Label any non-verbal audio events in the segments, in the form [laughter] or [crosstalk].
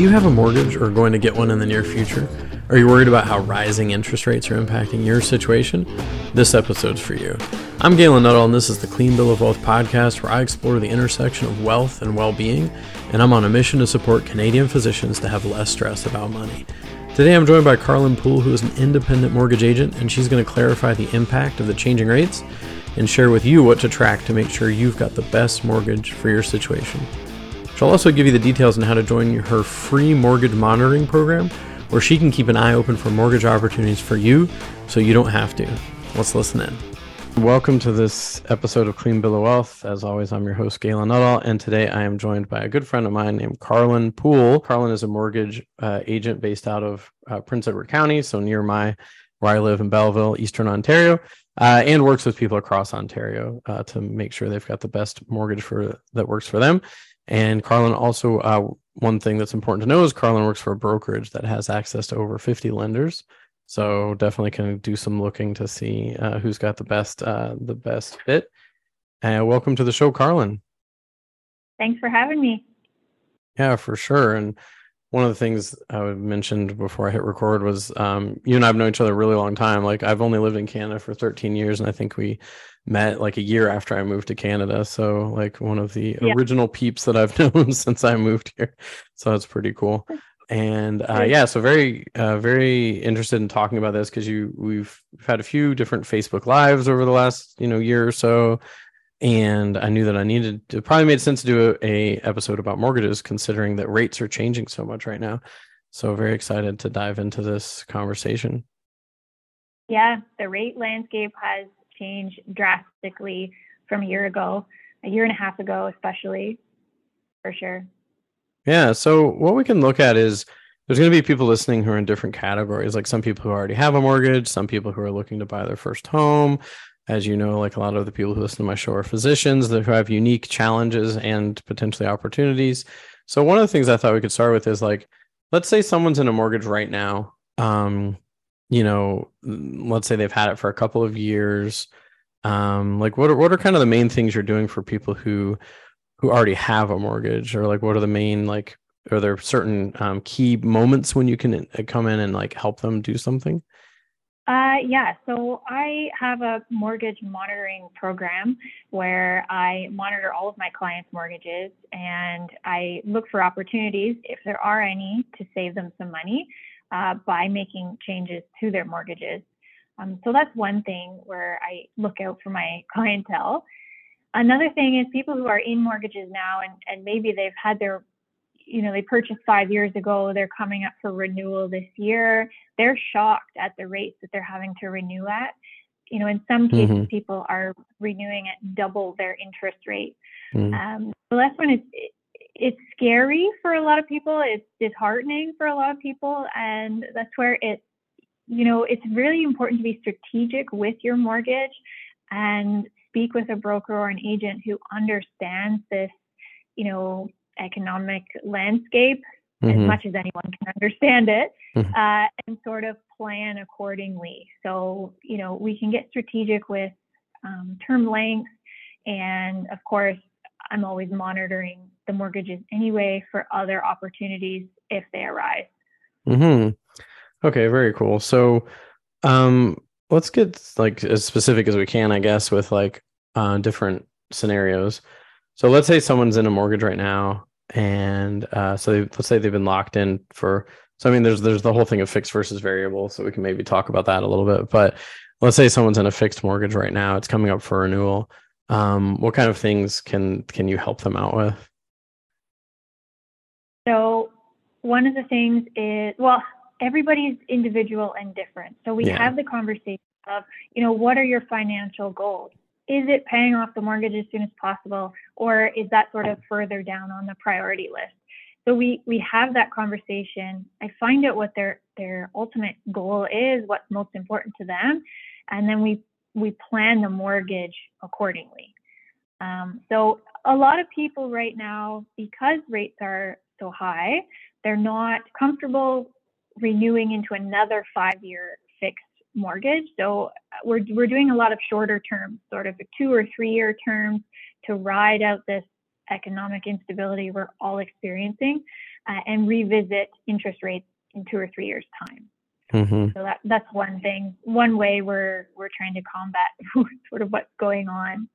Do you have a mortgage or going to get one in the near future? Are you worried about how rising interest rates are impacting your situation? This episode's for you. I'm Galen Nuttall, and this is the Clean Bill of Wealth podcast where I explore the intersection of wealth and well being, and I'm on a mission to support Canadian physicians to have less stress about money. Today I'm joined by Carlin Poole, who is an independent mortgage agent, and she's going to clarify the impact of the changing rates and share with you what to track to make sure you've got the best mortgage for your situation. She'll also give you the details on how to join her free mortgage monitoring program, where she can keep an eye open for mortgage opportunities for you so you don't have to. Let's listen in. Welcome to this episode of Clean Bill of Wealth. As always, I'm your host, Galen Nuttall, and today I am joined by a good friend of mine named Carlin Poole. Carlin is a mortgage uh, agent based out of uh, Prince Edward County, so near my where I live in Belleville, Eastern Ontario, uh, and works with people across Ontario uh, to make sure they've got the best mortgage for that works for them. And Carlin also, uh, one thing that's important to know is Carlin works for a brokerage that has access to over 50 lenders. So definitely can do some looking to see uh, who's got the best uh, the best fit. And welcome to the show, Carlin. Thanks for having me. Yeah, for sure. And one of the things I mentioned before I hit record was um, you and I've known each other a really long time. Like I've only lived in Canada for 13 years, and I think we met like a year after I moved to Canada. So like one of the yeah. original peeps that I've [laughs] known since I moved here. So that's pretty cool. And uh, yeah, so very, uh, very interested in talking about this because you we've, we've had a few different Facebook lives over the last you know year or so, and I knew that I needed to probably made sense to do a, a episode about mortgages, considering that rates are changing so much right now. So very excited to dive into this conversation. Yeah, the rate landscape has change drastically from a year ago, a year and a half ago, especially for sure. Yeah. So, what we can look at is there's going to be people listening who are in different categories, like some people who already have a mortgage, some people who are looking to buy their first home. As you know, like a lot of the people who listen to my show are physicians that who have unique challenges and potentially opportunities. So, one of the things I thought we could start with is like, let's say someone's in a mortgage right now. Um, you know, let's say they've had it for a couple of years. Um, like what are what are kind of the main things you're doing for people who who already have a mortgage, or like what are the main like are there certain um, key moments when you can uh, come in and like help them do something? Uh, yeah, so I have a mortgage monitoring program where I monitor all of my clients' mortgages and I look for opportunities, if there are any, to save them some money uh, by making changes to their mortgages. Um, so that's one thing where I look out for my [laughs] clientele. Another thing is people who are in mortgages now and, and maybe they've had their, you know, they purchased five years ago, they're coming up for renewal this year. They're shocked at the rates that they're having to renew at. You know, in some cases, mm-hmm. people are renewing at double their interest rate. Mm-hmm. Um, the last one is it's scary for a lot of people. It's disheartening for a lot of people, and that's where it, you know, it's really important to be strategic with your mortgage and speak with a broker or an agent who understands this, you know, economic landscape mm-hmm. as much as anyone can understand it, mm-hmm. uh, and sort of plan accordingly. So, you know, we can get strategic with um, term length, and of course, I'm always monitoring the mortgages anyway for other opportunities if they arise. Hmm. Okay. Very cool. So, um, let's get like as specific as we can, I guess, with like uh, different scenarios. So let's say someone's in a mortgage right now, and uh, so they, let's say they've been locked in for. So I mean, there's there's the whole thing of fixed versus variable, so we can maybe talk about that a little bit. But let's say someone's in a fixed mortgage right now; it's coming up for renewal um, what kind of things can can you help them out with? So one of the things is well everybody's individual and different. So we yeah. have the conversation of you know what are your financial goals? Is it paying off the mortgage as soon as possible or is that sort of further down on the priority list? So we we have that conversation. I find out what their their ultimate goal is what's most important to them and then we we plan the mortgage accordingly. Um, so a lot of people right now, because rates are so high, they're not comfortable renewing into another five-year fixed mortgage. So we're we're doing a lot of shorter terms, sort of two or three-year terms, to ride out this economic instability we're all experiencing. uh, and revisit interest rates in two or three years time. Mm-hmm. So that that's one thing, one way we're we're trying to combat [laughs] sort of what's going on.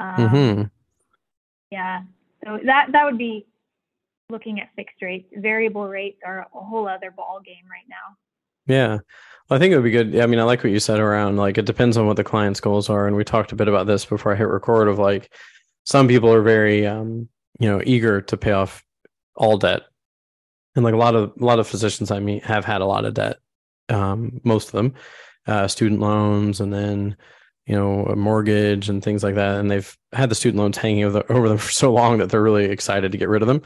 Um, mm-hmm. Yeah, so that that would be looking at fixed rates. Variable rates are a whole other ball game right now. Yeah. Well, I think it would be good. I mean, I like what you said around like it depends on what the client's goals are. And we talked a bit about this before I hit record of like some people are very um, you know, eager to pay off all debt. And like a lot of a lot of physicians I meet have had a lot of debt. Um, most of them, uh, student loans and then you know, a mortgage and things like that. And they've had the student loans hanging over, the, [laughs] over them for so long that they're really excited to get rid of them.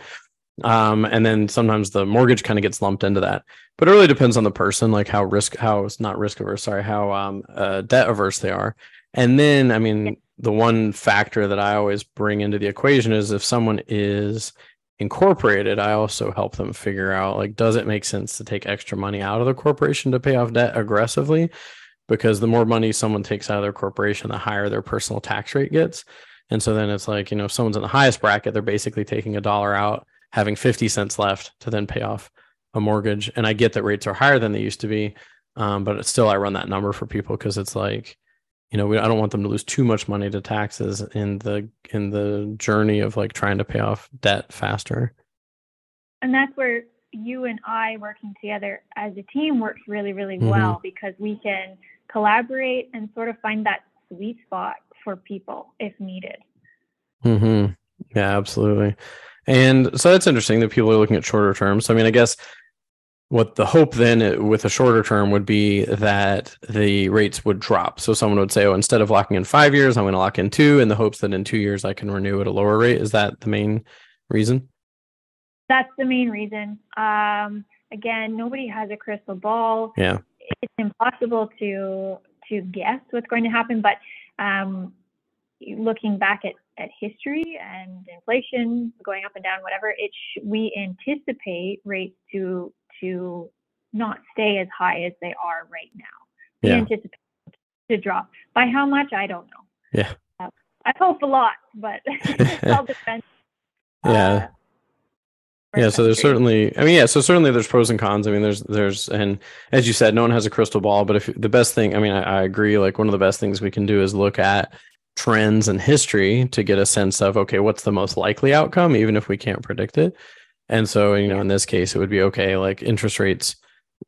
Um, and then sometimes the mortgage kind of gets lumped into that. But it really depends on the person, like how risk, how it's not risk averse, sorry, how um, uh, debt averse they are. And then, I mean, the one factor that I always bring into the equation is if someone is incorporated, I also help them figure out like, does it make sense to take extra money out of the corporation to pay off debt aggressively? because the more money someone takes out of their corporation, the higher their personal tax rate gets. And so then it's like, you know, if someone's in the highest bracket, they're basically taking a dollar out, having 50 cents left to then pay off a mortgage. And I get that rates are higher than they used to be. Um, but it's still, I run that number for people because it's like, you know, we, I don't want them to lose too much money to taxes in the in the journey of like trying to pay off debt faster. And that's where you and I working together as a team works really, really mm-hmm. well because we can collaborate and sort of find that sweet spot for people if needed. Mm-hmm. Yeah, absolutely. And so that's interesting that people are looking at shorter terms. So, I mean, I guess what the hope then with a shorter term would be that the rates would drop. So someone would say, oh, instead of locking in five years, I'm going to lock in two in the hopes that in two years I can renew at a lower rate. Is that the main reason? That's the main reason. Um, again, nobody has a crystal ball. Yeah it's impossible to to guess what's going to happen, but um, looking back at, at history and inflation going up and down, whatever, it sh- we anticipate rates to to not stay as high as they are right now. We yeah. anticipate to drop. By how much, I don't know. Yeah. Uh, I hope a lot, but [laughs] it all depends. [laughs] Yeah. Uh, yeah so there's certainly i mean yeah so certainly there's pros and cons i mean there's there's and as you said no one has a crystal ball but if the best thing i mean I, I, agree like one of the best things we can do is look at trends and history to get a sense of okay what's the most likely outcome even if we can't predict it and so you know in this case it would be okay like interest rates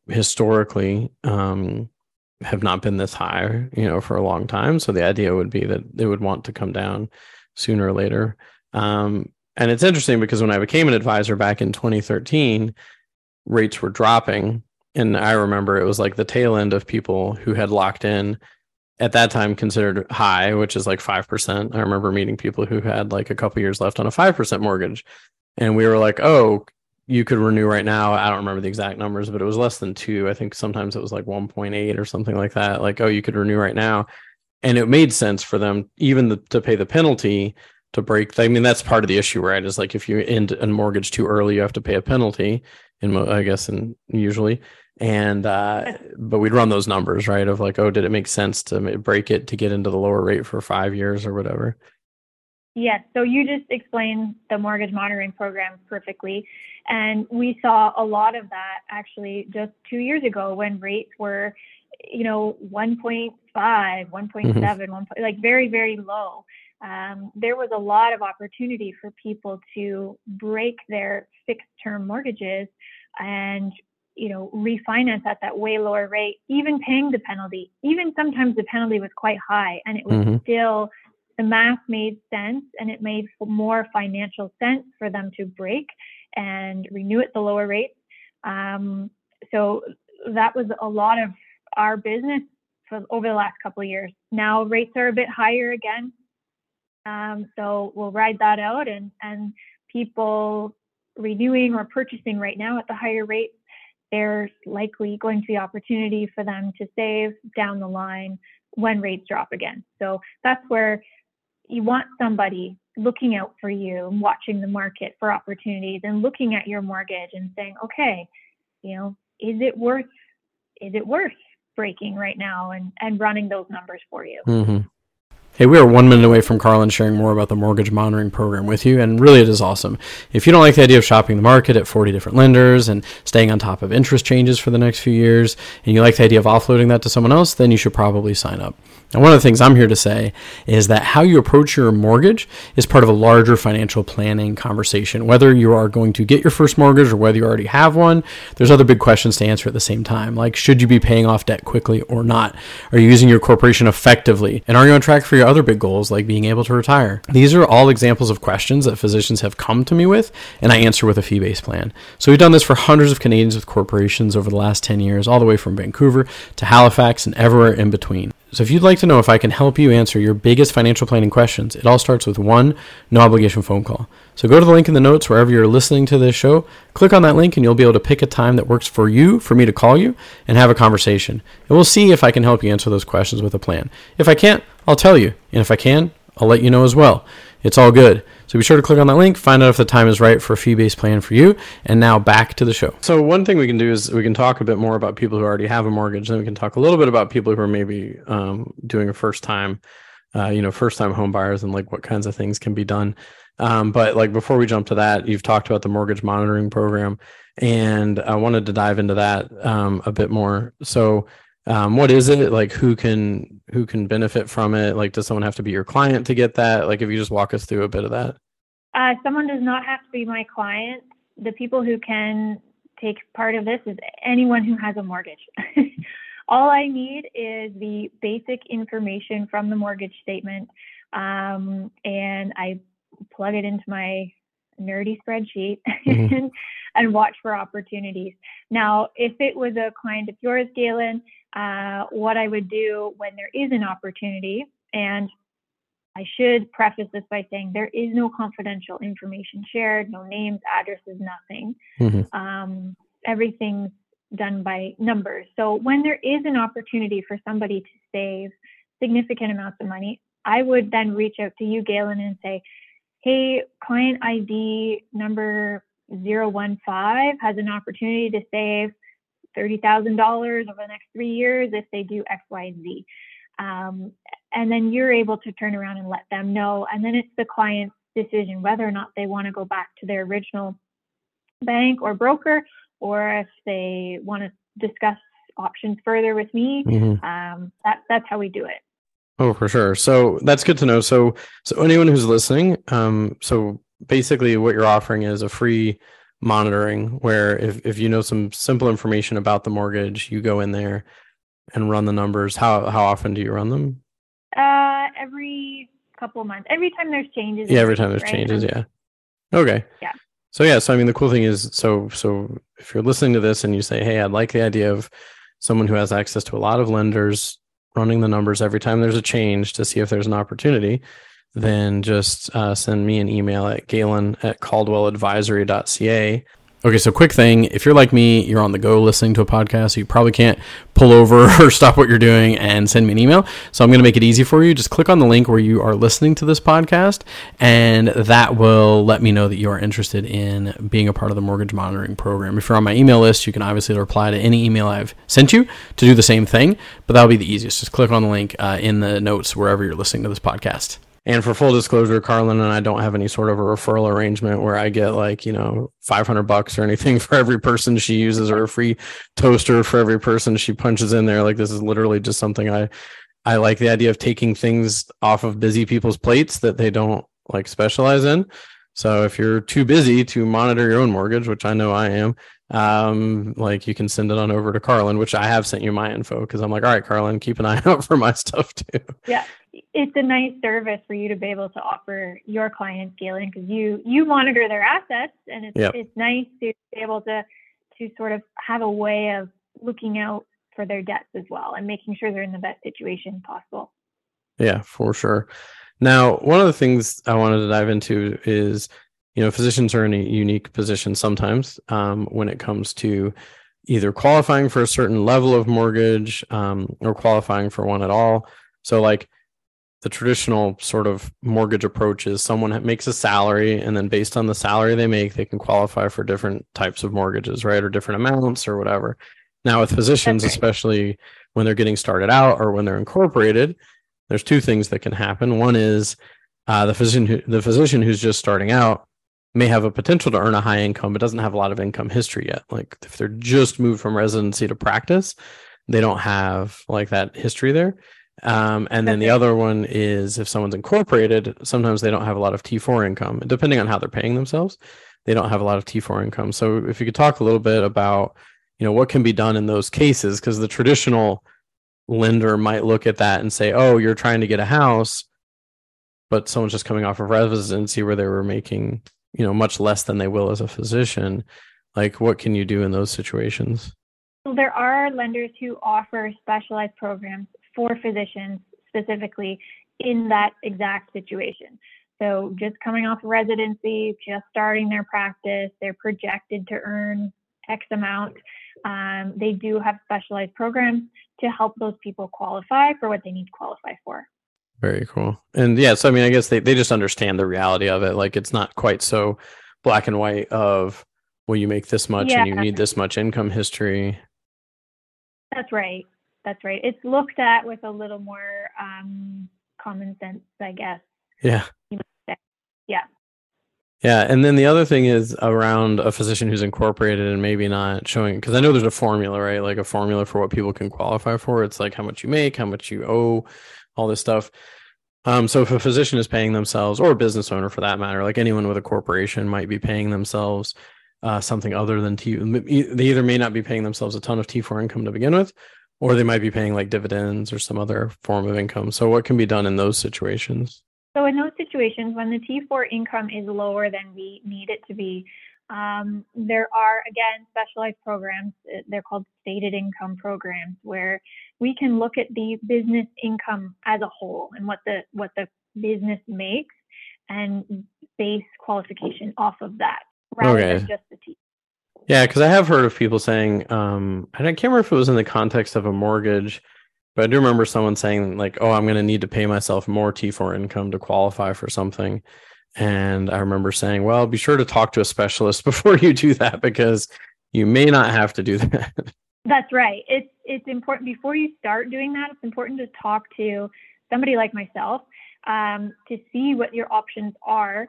historically um have not been this high you know for a long time so the idea would be that they would want to come down sooner or later um and it's interesting because when I became an advisor back in 2013, rates were dropping. And I remember it was like the tail end of people who had locked in at that time considered high, which is like 5%. I remember meeting people who had like a couple years left on a 5% mortgage. And we were like, oh, you could renew right now. I don't remember the exact numbers, but it was less than two. I think sometimes it was like 1.8 or something like that. Like, oh, you could renew right now. And it made sense for them even the, to pay the penalty to break. I mean, that's part of the issue, right? Is like if you end a mortgage too early, you have to pay a penalty. In I guess, and usually, and uh, [laughs] but we'd run those numbers, right? Of like, oh, did it make sense to break it to get into the lower rate for five years or whatever? Yes. So you just explained the mortgage monitoring program perfectly. And we saw a lot of that actually just two years ago when rates were, you know, 1.5, 1.7, mm-hmm. 1, like very, very low um, there was a lot of opportunity for people to break their fixed term mortgages and you know refinance at that way lower rate even paying the penalty even sometimes the penalty was quite high and it was mm-hmm. still the math made sense and it made more financial sense for them to break and renew at the lower rates. Um, so that was a lot of our business for over the last couple of years. Now rates are a bit higher again. Um, so we'll ride that out and, and people renewing or purchasing right now at the higher rates, there's likely going to be opportunity for them to save down the line when rates drop again. So that's where you want somebody looking out for you and watching the market for opportunities and looking at your mortgage and saying, okay, you know, is it worth is it worth breaking right now and and running those numbers for you? Mm-hmm. Hey, we are one minute away from Carlin sharing more about the mortgage monitoring program with you, and really it is awesome. If you don't like the idea of shopping the market at 40 different lenders and staying on top of interest changes for the next few years, and you like the idea of offloading that to someone else, then you should probably sign up. And one of the things I'm here to say is that how you approach your mortgage is part of a larger financial planning conversation. Whether you are going to get your first mortgage or whether you already have one, there's other big questions to answer at the same time, like should you be paying off debt quickly or not? Are you using your corporation effectively? And are you on track for your other big goals like being able to retire? These are all examples of questions that physicians have come to me with, and I answer with a fee based plan. So we've done this for hundreds of Canadians with corporations over the last 10 years, all the way from Vancouver to Halifax and everywhere in between. So if you'd like to know if I can help you answer your biggest financial planning questions, it all starts with one no obligation phone call. So go to the link in the notes wherever you're listening to this show, click on that link, and you'll be able to pick a time that works for you for me to call you and have a conversation. And we'll see if I can help you answer those questions with a plan. If I can't, I'll tell you. And if I can, I'll let you know as well. It's all good. So be sure to click on that link, find out if the time is right for a fee based plan for you. And now back to the show. So, one thing we can do is we can talk a bit more about people who already have a mortgage. Then we can talk a little bit about people who are maybe um, doing a first time, uh, you know, first time home buyers and like what kinds of things can be done. Um, but like before we jump to that, you've talked about the mortgage monitoring program, and I wanted to dive into that um, a bit more. So, um, what is it like who can who can benefit from it like does someone have to be your client to get that like if you just walk us through a bit of that uh, someone does not have to be my client the people who can take part of this is anyone who has a mortgage [laughs] all i need is the basic information from the mortgage statement um, and i plug it into my nerdy spreadsheet [laughs] mm-hmm. and, and watch for opportunities now if it was a client of yours galen uh, what I would do when there is an opportunity. And I should preface this by saying there is no confidential information shared, no names, addresses, nothing. Mm-hmm. Um, everything's done by numbers. So when there is an opportunity for somebody to save significant amounts of money, I would then reach out to you, Galen, and say, hey, client ID number 015 has an opportunity to save $30,000 over the next three years if they do X, Y, and Z. Um, and then you're able to turn around and let them know. And then it's the client's decision whether or not they want to go back to their original bank or broker, or if they want to discuss options further with me. Mm-hmm. Um, that, that's how we do it. Oh, for sure. So that's good to know. So, so anyone who's listening, um, so basically what you're offering is a free monitoring where if, if you know some simple information about the mortgage you go in there and run the numbers how how often do you run them uh every couple months every time there's changes yeah every time there's right? changes yeah okay yeah so yeah so i mean the cool thing is so so if you're listening to this and you say hey i'd like the idea of someone who has access to a lot of lenders running the numbers every time there's a change to see if there's an opportunity then just uh, send me an email at galen at caldwelladvisory.ca. Okay, so quick thing. If you're like me, you're on the go listening to a podcast, so you probably can't pull over [laughs] or stop what you're doing and send me an email. So I'm going to make it easy for you. Just click on the link where you are listening to this podcast, and that will let me know that you are interested in being a part of the mortgage monitoring program. If you're on my email list, you can obviously reply to any email I've sent you to do the same thing, but that'll be the easiest. Just click on the link uh, in the notes wherever you're listening to this podcast. And for full disclosure, Carlin and I don't have any sort of a referral arrangement where I get like, you know, 500 bucks or anything [laughs] for every person she uses or a free toaster for every person she punches in there. Like this is literally just something I I like the idea of taking things off of busy people's plates that they don't like specialize in. So if you're too busy to monitor your own mortgage, which I know I am, um, like you can send it on over to Carlin, which I have sent you my info because I'm like, all right, Carlin, keep an eye [laughs] out for my stuff too. Yeah, it's a nice service for you to be able to offer your clients, Galen, because you you monitor their assets, and it's yep. it's nice to be able to to sort of have a way of looking out for their debts as well and making sure they're in the best situation possible. Yeah, for sure. Now, one of the things I wanted to dive into is, you know, physicians are in a unique position sometimes um, when it comes to either qualifying for a certain level of mortgage um, or qualifying for one at all. So, like the traditional sort of mortgage approach is someone makes a salary, and then based on the salary they make, they can qualify for different types of mortgages, right, or different amounts or whatever. Now, with physicians, right. especially when they're getting started out or when they're incorporated, there's two things that can happen. One is uh, the physician who, the physician who's just starting out may have a potential to earn a high income, but doesn't have a lot of income history yet. Like if they're just moved from residency to practice, they don't have like that history there. Um, and then the other one is if someone's incorporated, sometimes they don't have a lot of T4 income, depending on how they're paying themselves. They don't have a lot of T4 income. So if you could talk a little bit about, you know, what can be done in those cases, because the traditional lender might look at that and say, oh, you're trying to get a house, but someone's just coming off of residency where they were making, you know, much less than they will as a physician. Like, what can you do in those situations? So there are lenders who offer specialized programs for physicians specifically in that exact situation. So just coming off residency, just starting their practice, they're projected to earn X amount. Um, they do have specialized programs to help those people qualify for what they need to qualify for. Very cool. And yeah, so I mean, I guess they, they just understand the reality of it. Like it's not quite so black and white of, well, you make this much yeah. and you need this much income history. That's right. That's right. It's looked at with a little more um, common sense, I guess. Yeah. Yeah. Yeah, and then the other thing is around a physician who's incorporated and maybe not showing because I know there's a formula, right? Like a formula for what people can qualify for. It's like how much you make, how much you owe, all this stuff. Um, so if a physician is paying themselves, or a business owner for that matter, like anyone with a corporation might be paying themselves uh, something other than T. They either may not be paying themselves a ton of T4 income to begin with, or they might be paying like dividends or some other form of income. So what can be done in those situations? So in those situations, when the T4 income is lower than we need it to be, um, there are again specialized programs. Uh, they're called stated income programs, where we can look at the business income as a whole and what the what the business makes, and base qualification off of that rather okay. than just the T. Yeah, because I have heard of people saying, um, and I can't remember if it was in the context of a mortgage but I do remember someone saying like, "Oh, I'm going to need to pay myself more T4 income to qualify for something." And I remember saying, "Well, be sure to talk to a specialist [laughs] before you do that because you may not have to do that." That's right. It's it's important before you start doing that. It's important to talk to somebody like myself um, to see what your options are,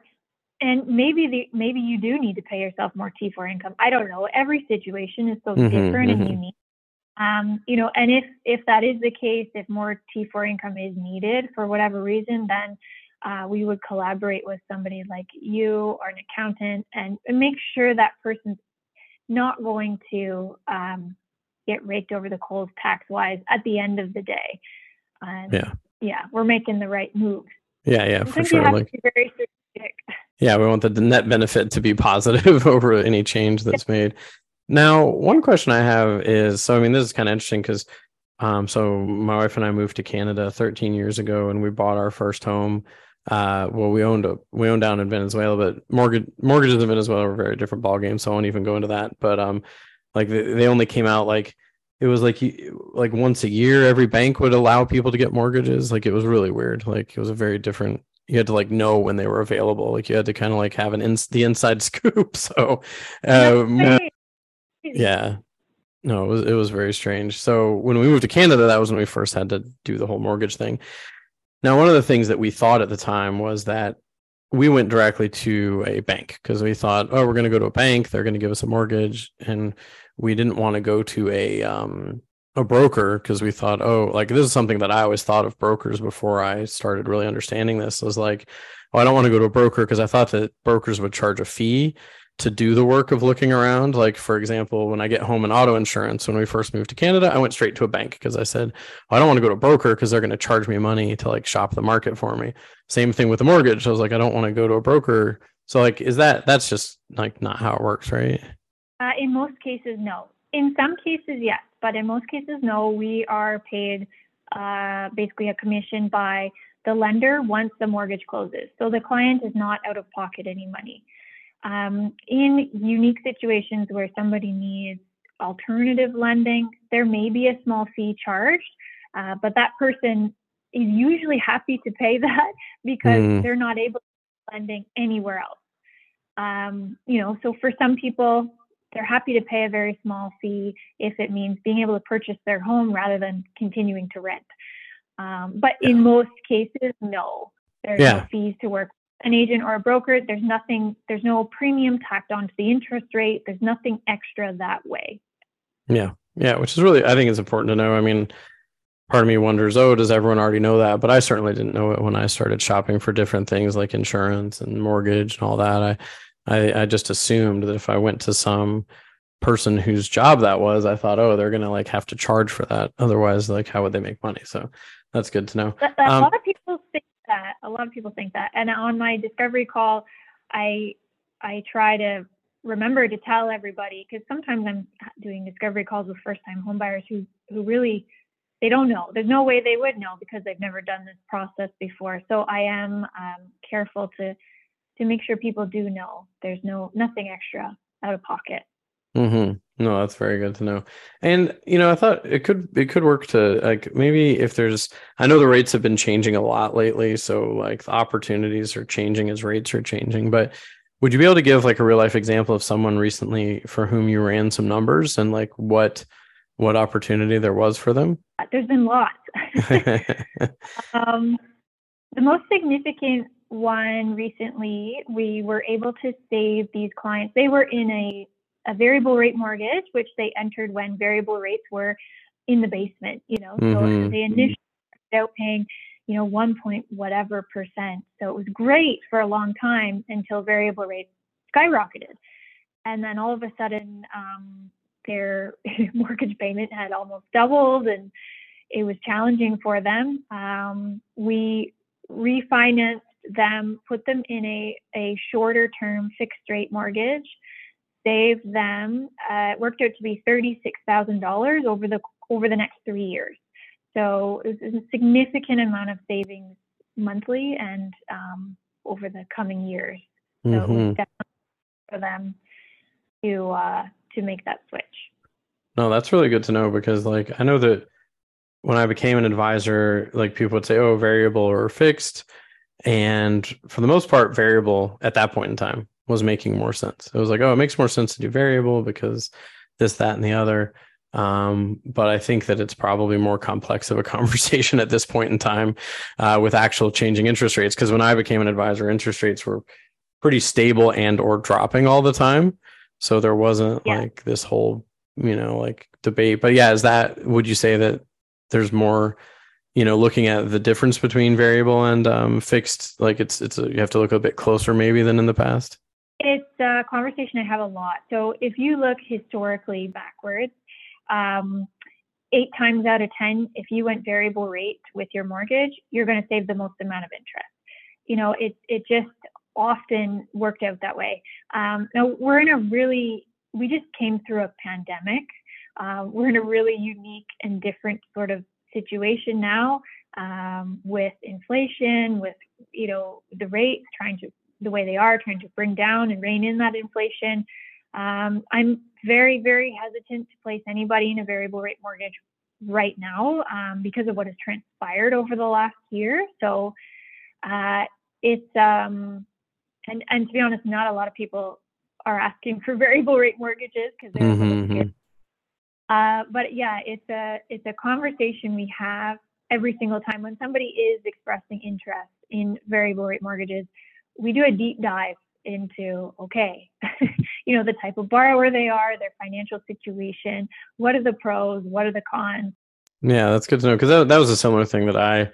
and maybe the maybe you do need to pay yourself more T4 income. I don't know. Every situation is so mm-hmm, different mm-hmm. and unique. Um, you know, and if if that is the case, if more T4 income is needed for whatever reason, then uh, we would collaborate with somebody like you or an accountant and, and make sure that person's not going to um, get raked over the coals tax wise at the end of the day. yeah, yeah, we're making the right moves. Yeah, yeah, for sure. Like, [laughs] yeah, we want the net benefit to be positive [laughs] over any change that's made. Now, one question I have is so I mean, this is kind of interesting because um, so my wife and I moved to Canada 13 years ago and we bought our first home. Uh, well, we owned a we owned down in Venezuela, but mortgage mortgages in Venezuela are a very different ball ballgame, so I won't even go into that. But um, like they, they only came out like it was like like once a year, every bank would allow people to get mortgages. Like it was really weird. Like it was a very different you had to like know when they were available. Like you had to kind of like have an in, the inside [laughs] scoop. So, um, yeah. No, it was it was very strange. So when we moved to Canada, that was when we first had to do the whole mortgage thing. Now, one of the things that we thought at the time was that we went directly to a bank because we thought, oh, we're going to go to a bank, they're going to give us a mortgage, and we didn't want to go to a um a broker because we thought, oh, like this is something that I always thought of brokers before I started really understanding this. Was like, oh, I don't want to go to a broker because I thought that brokers would charge a fee to do the work of looking around. Like, for example, when I get home and auto insurance, when we first moved to Canada, I went straight to a bank because I said, I don't want to go to a broker because they're going to charge me money to like shop the market for me. Same thing with the mortgage. I was like, I don't want to go to a broker. So, like, is that that's just like not how it works, right? Uh, in most cases, no. In some cases, yes. But in most cases, no. We are paid uh, basically a commission by the lender once the mortgage closes. So the client is not out of pocket any money. Um, in unique situations where somebody needs alternative lending, there may be a small fee charged, uh, but that person is usually happy to pay [laughs] that because mm. they're not able to lending anywhere else. Um, you know, so for some people, they're happy to pay a very small fee if it means being able to purchase their home rather than continuing to rent. Um, but in most cases, no. There's Yeah. no fees to work an agent or a broker. There's nothing. There's no premium tacked onto the interest rate. There's nothing extra that way. Yeah. Yeah. Which is really, I think it's important to know. I mean, part of me wonders, oh, does everyone already know that? But I certainly didn't know it when I started shopping for different things like insurance and mortgage and all that. I, I, I just assumed that if I went to some person whose job that was, I thought, oh, they're going to like have to charge for that. Otherwise, like, how would they make money? So that's good to know. But a Um, lot of people think that. A lot of people think that. And on my discovery call, I I try to remember to tell everybody because sometimes I'm doing discovery calls with first time homebuyers who who really they don't know. There's no way they would know because they've never done this process before. So I am um, careful to to make sure people do know there's no nothing extra out of pocket. Mm-hmm. No, that's very good to know. And you know, I thought it could it could work to like maybe if there's I know the rates have been changing a lot lately, so like the opportunities are changing as rates are changing. But would you be able to give like a real life example of someone recently for whom you ran some numbers and like what what opportunity there was for them? There's been lots. [laughs] [laughs] Um, the most significant one recently, we were able to save these clients. They were in a, a variable rate mortgage, which they entered when variable rates were in the basement, you know. So Mhm. they initially started out paying, you know, one point whatever percent. So it was great for a long time until variable rates skyrocketed. And then all of a sudden, um, their [laughs] mortgage payment had almost doubled and it was challenging for them. Um, we refinanced them, put them in a, a shorter term fixed rate mortgage, saved them. Uh, it worked out to be thirty-six thousand dollars over the over the next three years. So it was a significant amount of savings monthly and um, over the coming years. So it Mhm. was definitely for them to uh, to make that switch. No, that's really good to know because like I know that when I became an advisor, like people would say, oh, variable or fixed. And for the most part, variable at that point in time was making more sense. It was like, oh, it makes more sense to do variable because this, that, and the other. Um, but I think that it's probably more complex of a [laughs] conversation at this point in time uh, with actual changing interest rates. Because when I became an advisor, interest rates were pretty stable and or dropping all the time. So there wasn't Yeah. like this whole, you know, like debate. But yeah, is that would you say that there's more, you know, looking at the difference between variable and um, fixed? Like it's it's a, you have to look a bit closer maybe than in the past. It's a conversation I have a lot. So if you look historically backwards, um, eight times out of 10, if you went variable rate with your mortgage, you're going to save the most amount of interest. You know, it, it just often worked out that way. Um, now, we're in a really, we just came through a pandemic. Um, we're in a really unique and different sort of situation now um, with inflation, with, you know, the rates trying to the way they are, trying to bring down and rein in that inflation. Um, I'm very, very hesitant to place anybody in a variable rate mortgage right now um, because of what has transpired over the last year. So uh, it's um, and and to be honest, not a lot of people are asking for [laughs] variable rate mortgages because they're Mhm, scared. Uh, but yeah, it's a it's a conversation we have every single time when somebody is expressing interest in variable rate mortgages. We do a deep dive into okay, [laughs] you know, the type of borrower they are, their financial situation, what are the pros, what are the cons. Yeah, that's good to know because that, that was a similar thing that I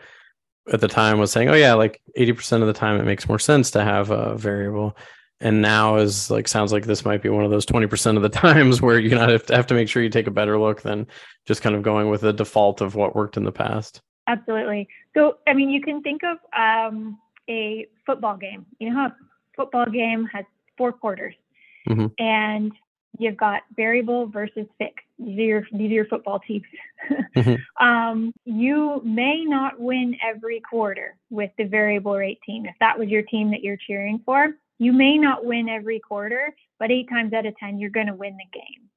at the time was saying, oh yeah, like 80% of the time it makes more sense to have a variable. And now is like sounds like this might be one of those 20% of the [laughs] times where you not have to have to make sure you take a better look than just kind of going with the default of what worked in the past. Absolutely. So, I mean, you can think of um, a football game. You know how a football game has four quarters, Mhm. and you've got variable versus fixed. These are your, these are your football teams. [laughs] Mhm. um, you may not win every quarter with the variable rate team. If that was your team that you're cheering for, you may not win every quarter, but eight times out of 10, you're going to win the game.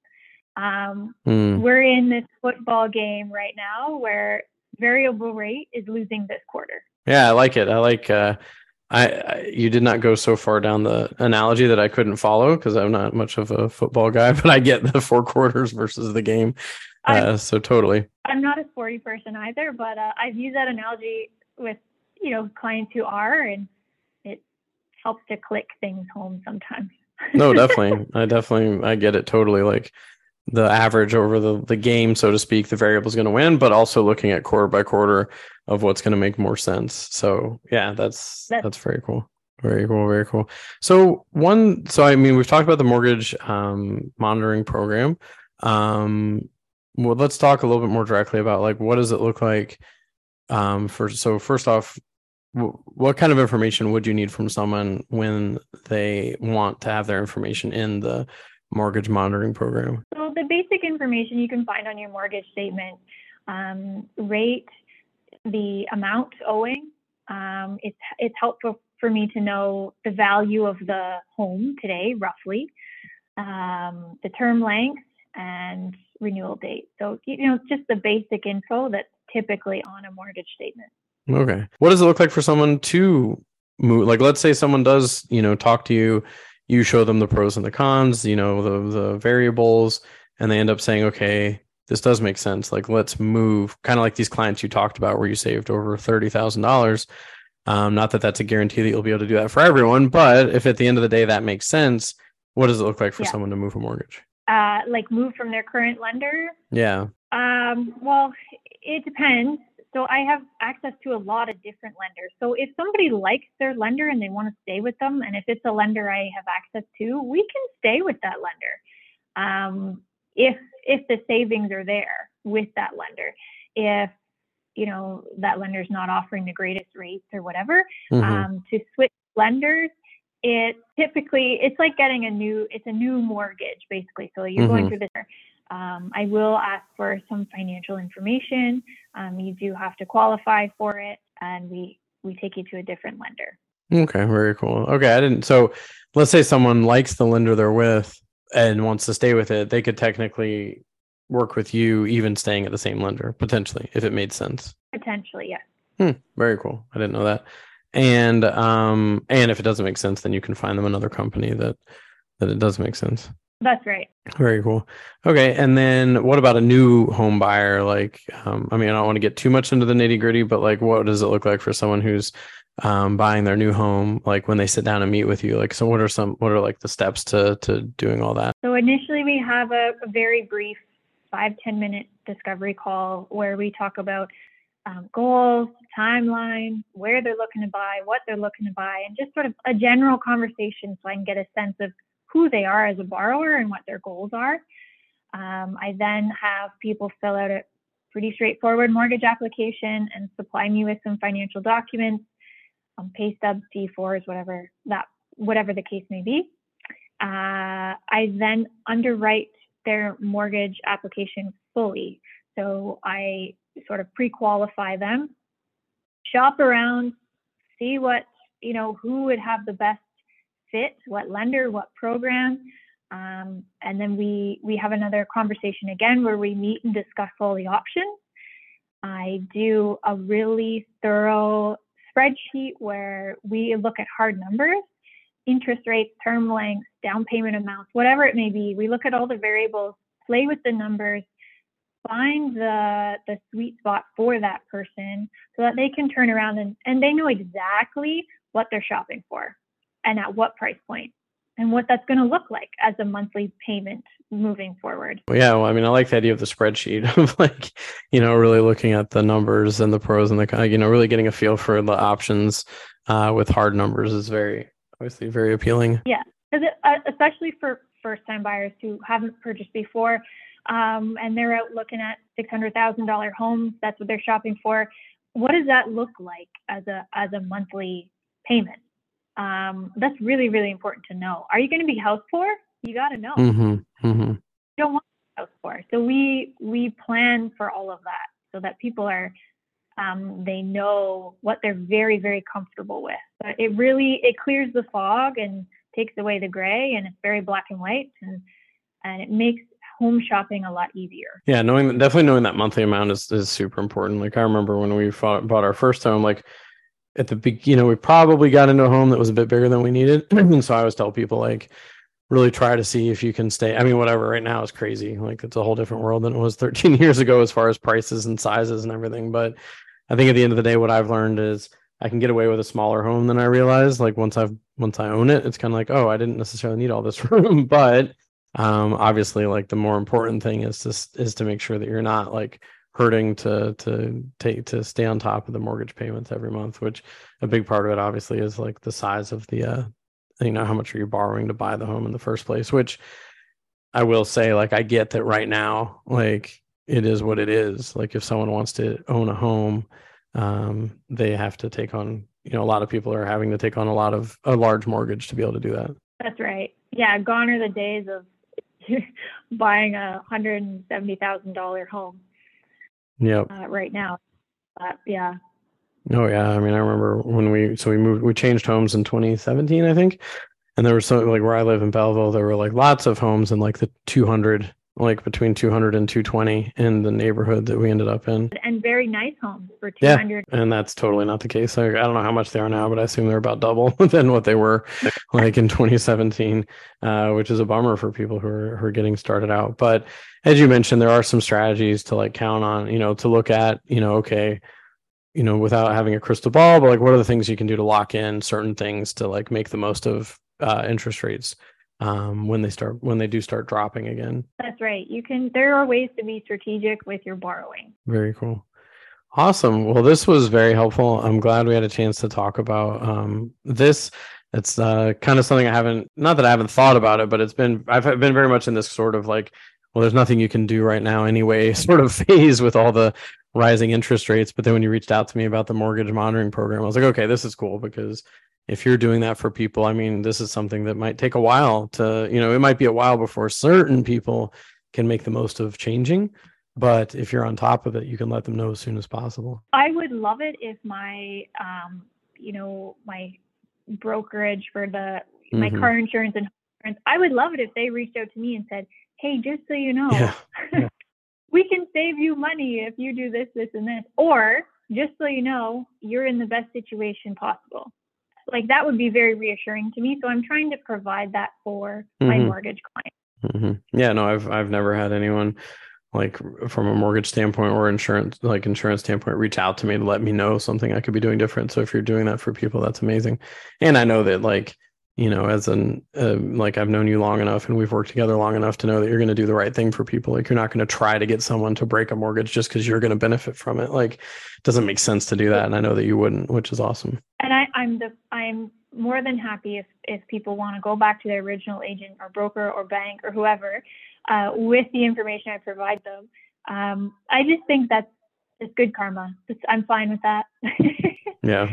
Um, Mm, we're in this football game right now where variable rate is losing this quarter. Yeah, I like it. I like. Uh, I, I you did not go so far down the analogy that I couldn't follow because I'm not much of a football guy, [laughs] but I get the four quarters versus the game. Uh, so totally. I'm not a sporty person either, but uh, I've used that analogy with you know clients who are, and helps to click things home sometimes. [laughs] no, definitely. [laughs] I definitely I get it totally. Like the average over the the game, so to speak, the variable is going to win, but also looking at quarter by quarter of what's going to make more sense. So yeah, that's, that's that's very cool. Very cool. Very cool. So one, so I mean, we've talked about the mortgage um, monitoring program. Um, well, let's talk a little bit more directly about like what does it look like um, for. So first off, what kind of information would you need from someone when they want to have their information in the mortgage monitoring program? So the basic information you can find on your mortgage statement, um, rate, the amount owing. Um, it's it's helpful for me to know the value of the home today, roughly, um, the term length, and renewal date. So, you know, just the basic info that's typically on a mortgage statement. Okay. What does it look like for someone to move? Like, let's say someone does, you know, talk to you, you show them the pros and the cons, you know, the, the variables, and they end up saying, okay, this does make sense. Like, let's move kind of like these clients you talked about where you saved over $30,000 um, not that that's a guarantee that you'll be able to do that for everyone, but if at the end of the day that makes sense, what does it look like for yeah. someone to move a mortgage? Uh, like move from their current lender? Yeah. Um, well, it depends. So I have access to a lot of different lenders. So if somebody likes their lender and they want to stay with them, and if it's a lender I have access to, we can stay with that lender. Um, if if the savings are there with that lender. If you know that lender's not offering the greatest rates or whatever mm-hmm. um, to switch lenders it typically it's like getting a new it's a new mortgage basically so you're mm-hmm. going through this um, i will ask for some financial information um, you do have to qualify for it and we we take you to a different lender okay very cool okay i didn't so let's say someone likes the lender they're with and wants to stay with it they could technically work with you, even staying at the same lender potentially, if it made sense. Potentially, yes. Hmm, very cool. I didn't know that. And um, and if it doesn't make sense, then you can find them another company that that it does make sense. That's right. Very cool. Okay, and then what about a new home buyer? Like, um, I mean, I don't want to get too much into the nitty gritty, but like, what does it look like for someone who's um, buying their new home? Like when they sit down and meet with you, like, so what are some, what are like the steps to to doing all that? So initially, we have a, a very brief five ten minute discovery call where we talk about um, goals, timeline, where they're looking to buy, what they're looking to buy, and just sort of a general conversation so I can get a sense of who they are as a borrower and what their goals are. Um, I then have people fill out a pretty straightforward mortgage application and supply me with some financial documents, um, pay stubs, T4s, whatever that whatever the case may be. Uh, I then underwrite their mortgage application fully. So I sort of pre-qualify them, shop around, see what, you know, who would have the best fit, what lender, what program. Um, and then we, we have another conversation again where we meet and discuss all the options. I do a really thorough spreadsheet where we look at hard numbers interest rates, term lengths, down payment amounts, whatever it may be. We look at all the variables, play with the numbers, find the the sweet spot for that person so that they can turn around and, and they know exactly what they're shopping for and at what price point and what that's going to look like as a monthly payment moving forward. Well, yeah, well, I mean, I like the idea of the spreadsheet [laughs] of like, you know, really looking at the numbers and the pros and the, you know, really getting a feel for the options uh, with hard numbers is very, obviously very appealing. Yeah, because uh, especially for first time buyers who haven't purchased before, um, and they're out looking at six hundred thousand dollar homes. That's what they're shopping for. What does that look like as a as a monthly payment? Um, that's really really important to know. Are you going to be house poor? You got to know. Mm-hmm. Mm-hmm. You don't want to house poor, so we we plan for all of that so that people are um, they know what they're very very comfortable with but it really it clears the fog and takes away the gray and it's very black and white and and it makes home shopping a lot easier yeah knowing definitely knowing that monthly amount is, is super important like i remember when we fought, bought our first home like at the big you know we probably got into a home that was a bit bigger than we needed and [clears throat] so i always tell people like really try to see if you can stay. I mean, whatever right now is crazy. Like it's a whole different world than it was [laughs] 13 years ago as far as prices and sizes and everything. But I think at the end of the day, what I've learned is I can get away with a smaller home than I realized. Like once I've once I own it, it's kind of like, oh, I didn't necessarily need all this [laughs] room. but um, obviously, like the more important thing is to is to make sure that you're not like hurting to to take to stay on top of the mortgage payments every month. Which a big part of it, obviously, is like the size of the uh, you know how much are you borrowing to buy the home in the first place. Which I will say, like I get that right now, like it is what it is. Like if someone wants to own a home um, they have to take on you know a lot of people are having to take on a lot of a large mortgage to be able to do that that's right yeah gone are the days of [laughs] buying a hundred and seventy thousand dollar home yeah uh, right now. But yeah. Oh yeah. I mean i remember when we so we moved we changed homes in 2017 i think. And there was so like where i live in belleville there were like lots of homes in like the 200 like between 200 and 220 in the neighborhood that we ended up in. And very nice homes for 200 yeah, and that's totally not the case. I, I don't know how much they are now but i assume they're about double [laughs] than what they were [laughs] like in 2017 uh, which is a bummer for people who are, who are getting started out. But as you mentioned there are some strategies to like count on you know to look at you know okay you know without having a crystal ball but like what are the things you can do to lock in certain things to like make the most of uh, interest rates um, when they start when they do start dropping again. That's right. You can. There are ways to be strategic with your borrowing. Very cool. Awesome. Well, this was very helpful. I'm glad we had a chance to talk about um, this. It's uh, kind of something I haven't, not that I haven't thought about it, but it's been, I've been very much in this sort of like, well, there's nothing you can do right now anyway, [laughs] sort of phase with all the rising interest rates. But then when you reached out to me about the mortgage monitoring program, I was like, okay, this is cool because if you're doing that for people, I mean, this is something that might take a while to, you know, it might be a while before certain people can make the most of changing. But if you're on top of it, you can let them know as soon as possible. I would love it if my, um, you know, my brokerage for the my mm-hmm. car insurance and insurance, I would love it if they reached out to me and said, "Hey, just so you know, yeah. [laughs] Yeah. We can save you money if you do this, this, and this," or just so you know, you're in the best situation possible like that would be very reassuring to me. So I'm trying to provide that for mm-hmm. my mortgage clients. Mm-hmm. Yeah, no, I've I've never had anyone like from a mortgage standpoint or insurance like insurance standpoint reach out to me to let me know something I could be doing different. So if you're doing that for people, that's amazing. And I know that like you know, as an uh, like I've known you long enough and we've worked together long enough to know that you're going to do the right thing for people. Like you're not going to try to get someone to break a mortgage just because you're going to benefit from it. Like, it doesn't make sense to do that, and I know that you wouldn't, which is awesome. And I, I'm the I'm more than happy if if people want to go back to their original agent or broker or bank or whoever uh, with the information I provide them. Um, I just think that's it's good karma. I'm fine with that. [laughs] yeah.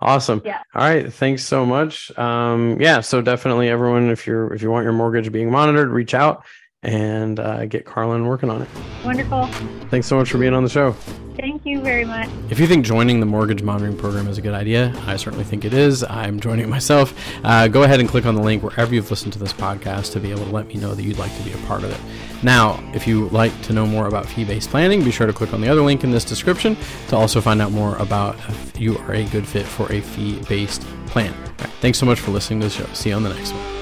awesome. Yeah. All right. Thanks so much. Um, yeah. So definitely everyone, if you're, if you want your mortgage being monitored, reach out and uh, get Carlin working on it. Wonderful. Thanks so much for being on the show. Thank you very much. If you think joining the mortgage monitoring program is a good idea, I certainly think it is. I'm joining it myself. Uh, go ahead and click on the link wherever you've listened to this podcast to be able to let me know that you'd like to be a part of it. Now, if you like to know more about fee based planning, be sure to click on the other link in this description to also find out more about if you are a good fit for a fee based plan. Right, thanks so much for listening to the show. See you on the next one.